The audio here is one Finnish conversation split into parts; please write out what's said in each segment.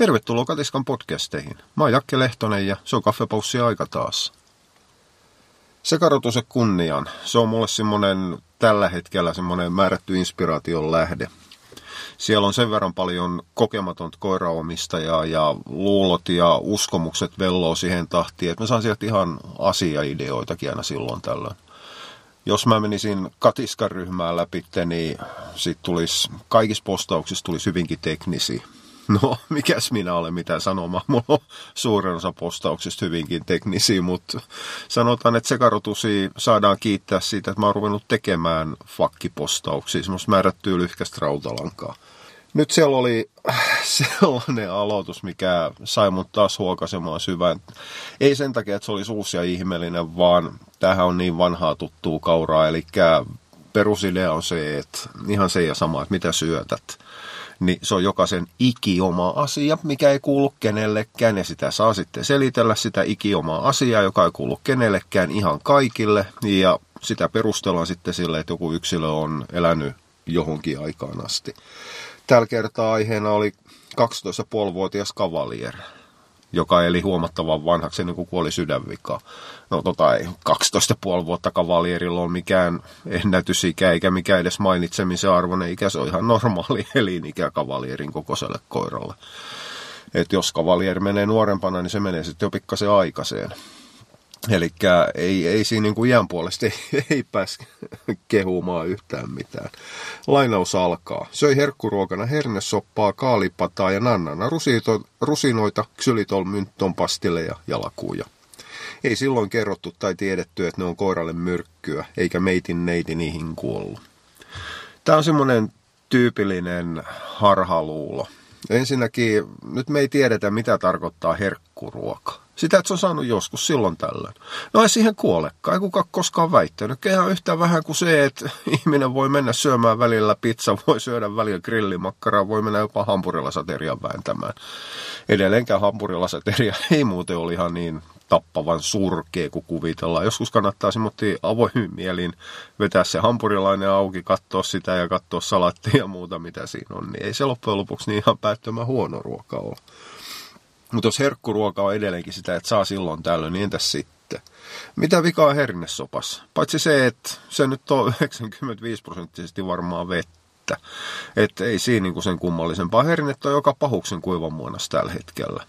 Tervetuloa Katiskan podcasteihin. Mä oon Jakke Lehtonen ja se on kaffepaussi aika taas. Sekarotus kunniaan. Se on mulle semmonen tällä hetkellä semmonen määrätty inspiraation lähde. Siellä on sen verran paljon kokematonta koiraomistajaa ja luulot ja uskomukset velloo siihen tahtiin, että mä saan sieltä ihan asiaideoitakin aina silloin tällöin jos mä menisin katiskan ryhmään läpi, niin sit tulisi, kaikissa postauksissa tulisi hyvinkin teknisiä. No, mikäs minä olen mitään sanomaan. Mulla on suurin osa postauksista hyvinkin teknisiä, mutta sanotaan, että sekarotusi saadaan kiittää siitä, että mä oon ruvennut tekemään fakkipostauksia, semmoista määrättyä lyhkästä rautalankaa. Nyt siellä oli sellainen aloitus, mikä sai mut taas huokasemaan syvään. Ei sen takia, että se olisi uusi ja ihmeellinen, vaan tämähän on niin vanhaa tuttuu kauraa. Eli perusidea on se, että ihan se ja sama, että mitä syötät. Niin se on jokaisen ikioma asia, mikä ei kuulu kenellekään. Ja sitä saa sitten selitellä sitä ikiomaa asiaa, joka ei kuulu kenellekään ihan kaikille. Ja sitä perustellaan sitten sille, että joku yksilö on elänyt johonkin aikaan asti. Tällä kertaa aiheena oli 12,5-vuotias kavalier, joka eli huomattavan vanhaksi ennen kuin kuoli sydänvika. No tota ei, 12,5 vuotta kavalierilla on mikään ennätysikä eikä mikään edes mainitsemisen arvoinen ikä. Se on ihan normaali elinikä kavalierin kokoiselle koiralle. Et jos kavalieri menee nuorempana, niin se menee sitten jo pikkasen aikaiseen. Eli ei, ei siinä niin kuin iän puolesta ei, ei pääs kehumaan yhtään mitään. Lainaus alkaa. Söi herkkuruokana hernesoppaa, kaalipataa ja nannana rusito, rusinoita, ksylitol, myntton, pastilleja ja lakuja. Ei silloin kerrottu tai tiedetty, että ne on koiralle myrkkyä, eikä meitin neiti niihin kuollut. Tämä on semmoinen tyypillinen harhaluulo. Ensinnäkin, nyt me ei tiedetä, mitä tarkoittaa herkkuruoka. Sitä, että se on saanut joskus silloin tällöin. No ei siihen kuolekaan, ei kukaan koskaan väittänyt. Ihan yhtä vähän kuin se, että ihminen voi mennä syömään välillä pizza, voi syödä välillä grillimakkaraa, voi mennä jopa hampurilasaterian vääntämään. Edelleenkään hampurilasateria ei muuten ole ihan niin tappavan surkea, kun kuvitellaan. Joskus kannattaa semmoinen avoimin mielin vetää se hampurilainen auki, katsoa sitä ja katsoa salattia ja muuta, mitä siinä on. Niin ei se loppujen lopuksi niin ihan päättömän huono ruoka ole. Mutta jos herkkuruoka on edelleenkin sitä, että saa silloin tällöin, niin entäs sitten? Mitä vikaa hernesopassa? Paitsi se, että se nyt on 95 prosenttisesti varmaan vettä. Että ei siinä niinku sen kummallisempaa. Hernettä on joka pahuksen kuivan muodossa tällä hetkellä.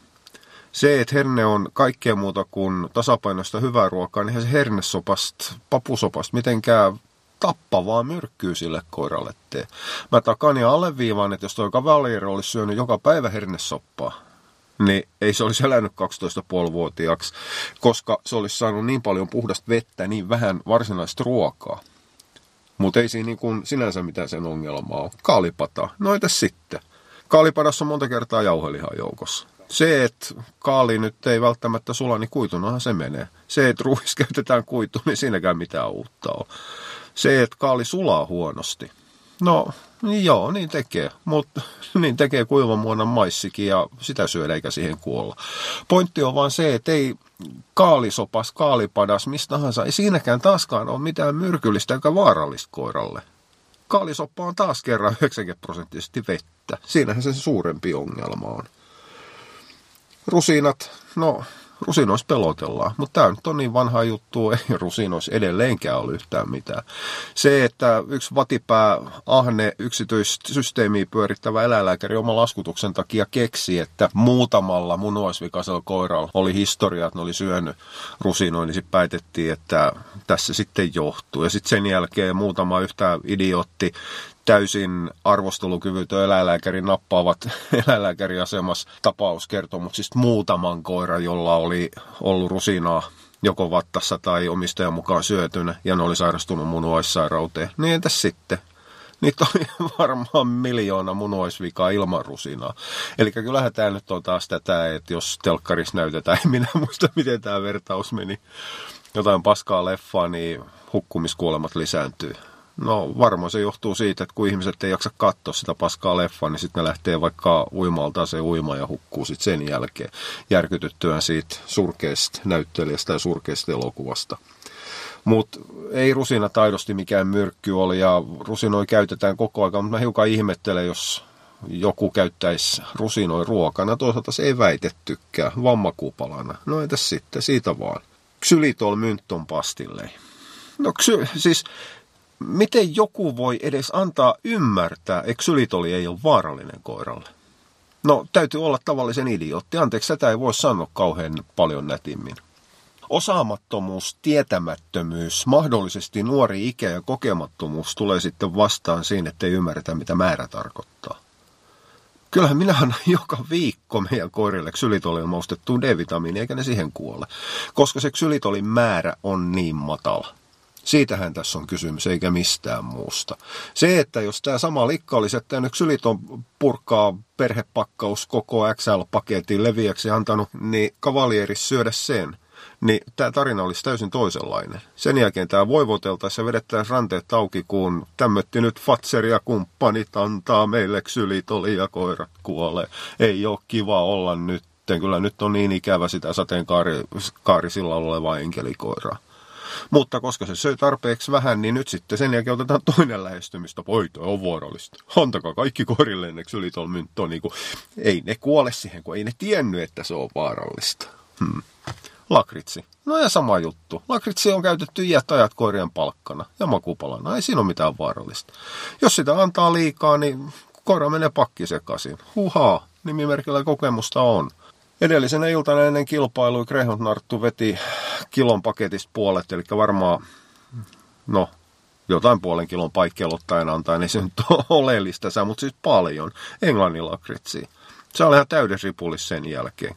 Se, että herne on kaikkea muuta kuin tasapainoista hyvää ruokaa, niin se hernesopasta, papusopasta mitenkään tappavaa myrkkyy sille koiralle tee. Mä takan ja alleviivaan, että jos toi kavalieri olisi syönyt joka päivä hernesoppaa, niin ei se olisi elänyt 12,5-vuotiaaksi, koska se olisi saanut niin paljon puhdasta vettä, niin vähän varsinaista ruokaa. Mutta ei siinä niin kuin sinänsä mitään sen ongelmaa ole. Kaalipata, no entäs sitten? Kaalipadassa on monta kertaa jauhelihan joukossa. Se, että kaali nyt ei välttämättä sula, niin kuitunahan se menee. Se, että ruuhis käytetään kuitu, niin siinäkään mitään uutta on. Se, että kaali sulaa huonosti. No, niin joo, niin tekee. Mutta niin tekee kuivan muonan maissikin ja sitä syödä eikä siihen kuolla. Pointti on vaan se, että ei kaalisopas, kaalipadas, mistä tahansa, ei siinäkään taaskaan ole mitään myrkyllistä eikä vaarallista koiralle. Kaalisoppa on taas kerran 90 prosenttisesti vettä. Siinähän se suurempi ongelma on. Rusinat, no rusinoissa pelotellaan, mutta tämä nyt on niin vanha juttu, ei rusinoissa edelleenkään ole yhtään mitään. Se, että yksi vatipää ahne yksityissysteemiä pyörittävä eläinlääkäri oma laskutuksen takia keksi, että muutamalla munuaisvikaisella koiralla oli historia, että ne oli syönyt rusinoin, niin sitten päätettiin, että tässä sitten johtuu. Ja sitten sen jälkeen muutama yhtä idiootti täysin arvostelukyvytön eläinlääkäri nappaavat eläinlääkäriasemassa tapauskertomuksista muutaman koiran, jolla oli ollut rusinaa joko vattassa tai omistajan mukaan syötynä ja ne oli sairastunut munuaissairauteen. Niin entäs sitten? Niitä oli varmaan miljoona munuaisvikaa ilman rusinaa. Eli kyllähän tämä nyt on taas tätä, että jos telkkarissa näytetään, en minä muista miten tämä vertaus meni, jotain paskaa leffaa, niin hukkumiskuolemat lisääntyy. No varmaan se johtuu siitä, että kun ihmiset ei jaksa katsoa sitä paskaa leffaa, niin sitten ne lähtee vaikka uimaltaan se uima ja hukkuu sitten sen jälkeen järkytyttyään siitä surkeasta näyttelijästä ja surkeasta elokuvasta. Mutta ei rusina taidosti mikään myrkky oli ja rusinoi käytetään koko ajan, mutta mä hiukan ihmettelen, jos joku käyttäisi rusinoi ruokana, toisaalta se ei väitettykään, vammakupalana. No entäs sitten, siitä vaan. Xylitol myntton pastille. No ksy, siis miten joku voi edes antaa ymmärtää, että xylitoli ei ole vaarallinen koiralle? No, täytyy olla tavallisen idiootti. Anteeksi, tätä ei voi sanoa kauhean paljon nätimmin. Osaamattomuus, tietämättömyys, mahdollisesti nuori ikä ja kokemattomuus tulee sitten vastaan siinä, että ei ymmärretä, mitä määrä tarkoittaa. Kyllähän minä annan joka viikko meidän koirille ksylitolin maustettuun D-vitamiini, eikä ne siihen kuole. Koska se ksylitolin määrä on niin matala. Siitähän tässä on kysymys, eikä mistään muusta. Se, että jos tämä sama likka olisi jättänyt ksyliton purkaa perhepakkaus koko XL-paketin leviäksi antanut, niin kavalieris syödä sen, niin tämä tarina olisi täysin toisenlainen. Sen jälkeen tämä voivoteltaisiin ja vedettäisiin ranteet auki, kun tämmötti nyt Fatser ja kumppanit antaa meille ksylitoli ja koirat kuolee. Ei ole kiva olla nyt. Kyllä nyt on niin ikävä sitä sateenkaarisilla olevaa enkelikoiraa. Mutta koska se söi tarpeeksi vähän, niin nyt sitten sen jälkeen otetaan toinen lähestymistä. Voi, on vuorollista. Antakaa kaikki korille ennen ylitol mynttoon. Niin kuin, ei ne kuole siihen, kun ei ne tiennyt, että se on vaarallista. Hmm. Lakritsi. No ja sama juttu. Lakritsi on käytetty iät ajat koirien palkkana ja makupalana. Ei siinä ole mitään vaarallista. Jos sitä antaa liikaa, niin koira menee pakki sekaisin. Huhaa, nimimerkillä kokemusta on. Edellisenä iltana ennen kilpailua Greyhound Narttu veti kilon paketista puolet, eli varmaan, no, jotain puolen kilon paikkeelottaen antaa, niin se nyt on oleellista, mutta siis paljon englannin lakritsia. Se oli ihan täydessä ripulissa sen jälkeen.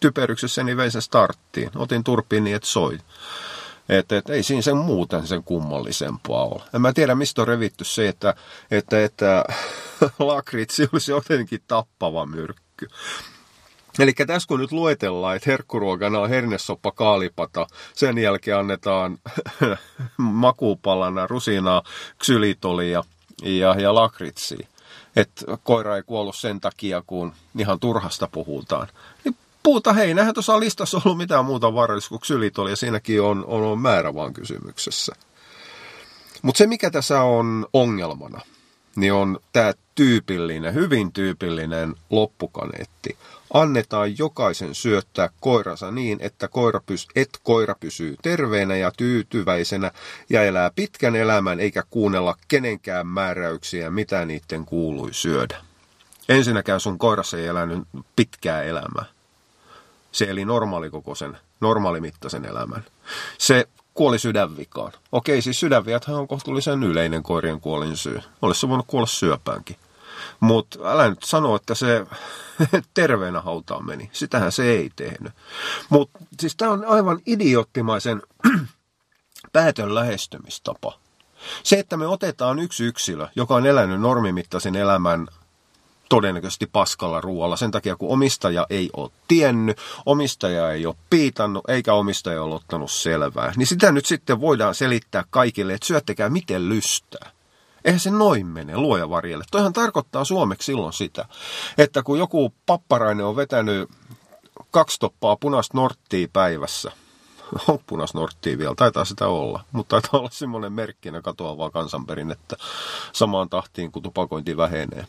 Typeryksessä niin vein sen starttiin. Otin turpiin niin, että soi. Että et, ei siinä sen muuten sen kummallisempaa ole. En mä tiedä, mistä on revitty se, että, että, että lakritsi olisi jotenkin tappava myrkky. Eli tässä kun nyt luetellaan, että herkkuruokana on hernesoppa, kaalipata, sen jälkeen annetaan makupalana rusinaa, ksylitolia ja, ja lakritsia. Että koira ei kuollut sen takia, kun ihan turhasta puhutaan. Niin puuta hei, nähän tuossa listassa ollut mitään muuta vaarallista kuin ksylitoli, ja siinäkin on, on, on määrä vaan kysymyksessä. Mutta se, mikä tässä on ongelmana, niin on tämä tyypillinen, hyvin tyypillinen loppukaneetti annetaan jokaisen syöttää koiransa niin, että koira pys, et koira pysyy terveenä ja tyytyväisenä ja elää pitkän elämän eikä kuunnella kenenkään määräyksiä, mitä niiden kuului syödä. Ensinnäkään sun koirassa ei elänyt pitkää elämää. Se eli normaalikokoisen, normaalimittaisen elämän. Se kuoli sydänvikaan. Okei, siis sydänviathan on kohtuullisen yleinen koirien kuolin syy. Olisi se voinut kuolla syöpäänkin. Mutta älä nyt sano, että se terveenä hautaan meni. Sitähän se ei tehnyt. Mutta siis tämä on aivan idioottimaisen päätön lähestymistapa. Se, että me otetaan yksi yksilö, joka on elänyt normimittaisen elämän todennäköisesti paskalla ruoalla sen takia, kun omistaja ei ole tiennyt, omistaja ei ole piitannut, eikä omistaja ole ottanut selvää. Niin sitä nyt sitten voidaan selittää kaikille, että syöttekää miten lystää. Eihän se noin mene, luoja varjelle. Toihan tarkoittaa suomeksi silloin sitä, että kun joku papparainen on vetänyt kaksi toppaa punaista norttia päivässä, on punaista norttia vielä, taitaa sitä olla, mutta taitaa olla semmoinen merkkinä katoavaa kansanperinnettä samaan tahtiin, kun tupakointi vähenee.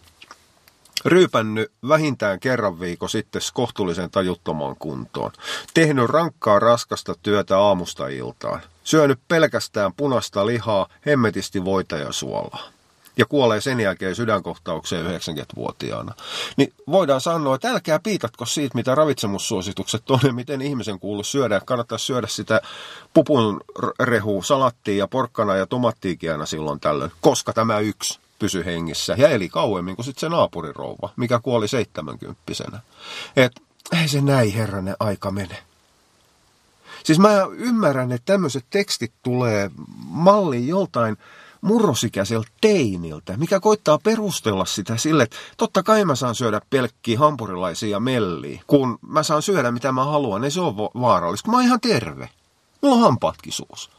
Ryypännyt vähintään kerran viikko sitten kohtuullisen tajuttomaan kuntoon. Tehnyt rankkaa raskasta työtä aamusta iltaan syönyt pelkästään punasta lihaa, hemmetisti voita ja suolaa ja kuolee sen jälkeen sydänkohtaukseen 90-vuotiaana, niin voidaan sanoa, että älkää piitatko siitä, mitä ravitsemussuositukset on ja miten ihmisen kuuluu syödä. Kannattaa syödä sitä pupun rehu, salattia ja porkkana ja tomattiikiana silloin tällöin, koska tämä yksi pysy hengissä ja eli kauemmin kuin sitten se naapurirouva, mikä kuoli 70 Et ei se näin herranen aika mene. Siis mä ymmärrän, että tämmöiset tekstit tulee malliin joltain murrosikäiseltä teiniltä, mikä koittaa perustella sitä sille, että totta kai mä saan syödä pelkkiä hampurilaisia melliä, kun mä saan syödä mitä mä haluan, niin se on vaarallista, mä oon ihan terve. Mulla on hampaatkin suus.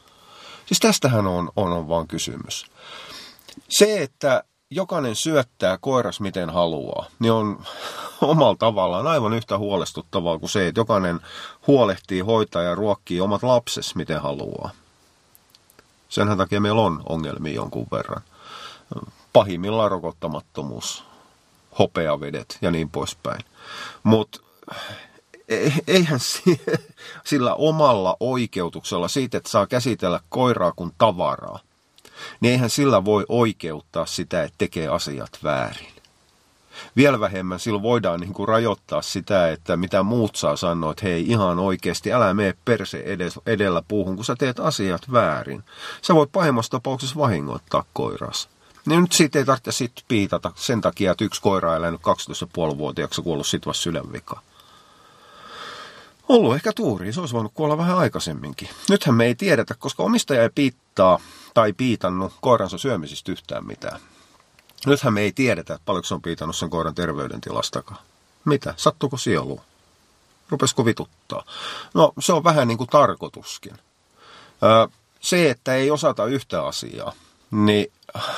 Siis tästähän on, on, on vaan kysymys. Se, että jokainen syöttää koiras miten haluaa, niin on omalla tavallaan aivan yhtä huolestuttavaa kuin se, että jokainen huolehtii, hoitaa ja ruokkii omat lapses miten haluaa. Senhän takia meillä on ongelmia jonkun verran. Pahimmillaan rokottamattomuus hopeavedet ja niin poispäin. Mutta e-, eihän sillä omalla oikeutuksella siitä, että saa käsitellä koiraa kuin tavaraa, niin eihän sillä voi oikeuttaa sitä, että tekee asiat väärin. Vielä vähemmän silloin voidaan niin kuin rajoittaa sitä, että mitä muut saa sanoa, että hei ihan oikeasti, älä mene perse edellä puuhun, kun sä teet asiat väärin. Sä voit pahimmassa tapauksessa vahingoittaa koiras. Niin nyt siitä ei tarvitse sitten piitata sen takia, että yksi koira on elänyt 12,5-vuotiaaksi kuollut sit vasta sydänvika. Ollut ehkä tuuri, se olisi voinut kuolla vähän aikaisemminkin. Nythän me ei tiedetä, koska omistaja ei piittaa tai piitannut koiransa syömisistä yhtään mitään. Nythän me ei tiedetä, että paljonko se on piitannut sen koiran terveydentilastakaan. Mitä? Sattuuko sielu? Rupesko vituttaa? No, se on vähän niin kuin tarkoituskin. se, että ei osata yhtä asiaa, niin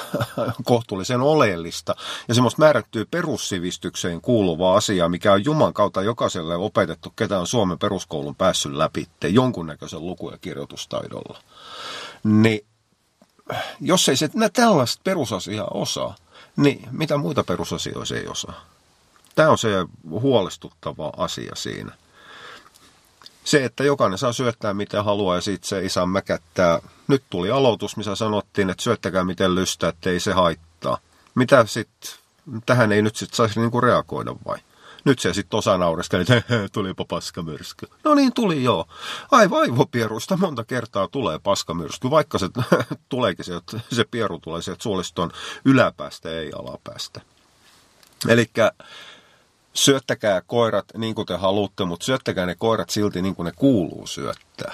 kohtuullisen oleellista ja semmoista määrättyä perussivistykseen kuuluvaa asiaa, mikä on Juman kautta jokaiselle opetettu, ketä on Suomen peruskoulun päässyt läpi jonkunnäköisen luku- ja kirjoitustaidolla. Niin jos ei se tällaista perusasiaa osaa, niin mitä muita perusasioita se ei osaa? Tämä on se huolestuttava asia siinä. Se, että jokainen saa syöttää mitä haluaa ja sitten se isä mäkättää. Nyt tuli aloitus, missä sanottiin, että syöttäkää miten lystää, ettei se haittaa. Mitä sitten, tähän ei nyt sitten saisi niinku reagoida vai? Nyt se sitten osa naureskeli, että tulipa paskamyrsky. No niin, tuli joo. Aivan aivopierusta monta kertaa tulee paskamyrsky, vaikka se tuleekin se, se pieru tulee sieltä suoliston yläpäästä, ei alapäästä. Eli syöttäkää koirat niin kuin te haluatte, mutta syöttäkää ne koirat silti niin kuin ne kuuluu syöttää.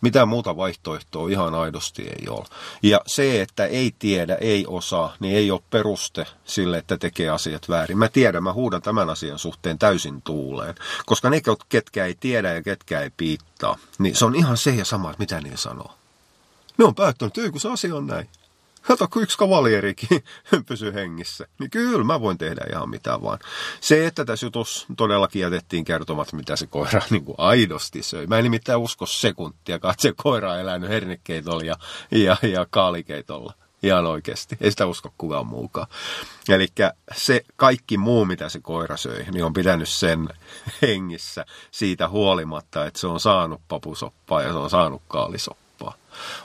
Mitään muuta vaihtoehtoa ihan aidosti ei ole. Ja se, että ei tiedä, ei osaa, niin ei ole peruste sille, että tekee asiat väärin. Mä tiedän, mä huudan tämän asian suhteen täysin tuuleen. Koska ne, ketkä ei tiedä ja ketkä ei piittaa, niin se on ihan se ja sama, mitä ne sanoo. Ne on päättänyt, että kun se asia on näin. Kato, kun yksi kavalierikin pysyy hengissä. Niin kyllä mä voin tehdä ihan mitä vaan. Se, että tässä jutussa todellakin jätettiin kertomat, mitä se koira niin kuin aidosti söi. Mä en nimittäin usko sekuntia, että se koira on elänyt hernekeitolla ja, ja, ja kaalikeitolla. Ihan oikeasti. Ei sitä usko kukaan muukaan. Eli se kaikki muu, mitä se koira söi, niin on pitänyt sen hengissä siitä huolimatta, että se on saanut papusoppaa ja se on saanut kaalisoppaa.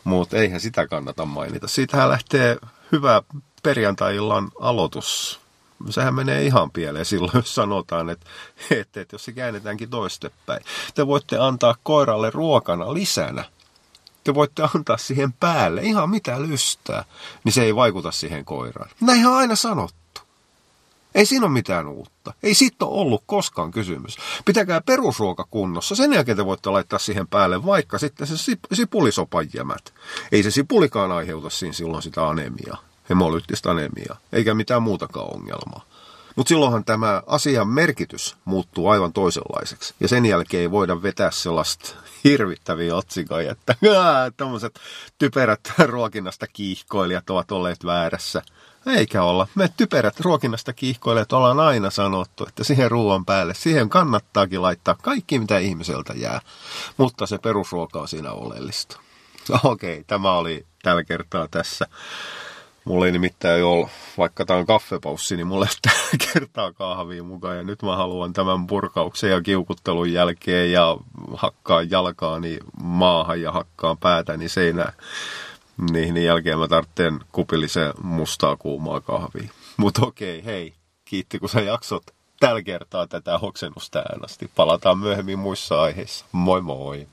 Mutta eihän sitä kannata mainita. Siitähän lähtee hyvä perjantai-illan aloitus. Sehän menee ihan pieleen silloin, jos sanotaan, että, että, että jos se käännetäänkin toistepäin. Te voitte antaa koiralle ruokana lisänä. Te voitte antaa siihen päälle ihan mitä lystää, niin se ei vaikuta siihen koiraan. Näinhän on aina sanottu. Ei siinä ole mitään uutta. Ei siitä ole ollut koskaan kysymys. Pitäkää perusruoka kunnossa. Sen jälkeen te voitte laittaa siihen päälle vaikka sitten se sipulisopan jämät. Ei se sipulikaan aiheuta siinä silloin sitä anemiaa, hemolyyttistä anemiaa, eikä mitään muutakaan ongelmaa. Mutta silloinhan tämä asian merkitys muuttuu aivan toisenlaiseksi. Ja sen jälkeen ei voida vetää sellaista hirvittäviä otsikoja, että tämmöiset typerät ruokinnasta kiihkoilijat ovat olleet väärässä – eikä olla. Me typerät ruokinnasta kiihkoilijat ollaan aina sanottu, että siihen ruoan päälle, siihen kannattaakin laittaa kaikki, mitä ihmiseltä jää. Mutta se perusruoka on siinä oleellista. Okei, okay, tämä oli tällä kertaa tässä. Mulla ei nimittäin ole, vaikka tämä on kaffepaussi, niin mulle tällä kertaa kahvia mukaan. Ja nyt mä haluan tämän purkauksen ja kiukuttelun jälkeen ja hakkaan jalkaani maahan ja hakkaan päätäni seinään niin, niin jälkeen mä tarvitsen kupillisen mustaa kuumaa kahvia. Mutta okei, hei, kiitti kun sä jaksot tällä kertaa tätä hoksennusta asti. Palataan myöhemmin muissa aiheissa. Moi moi!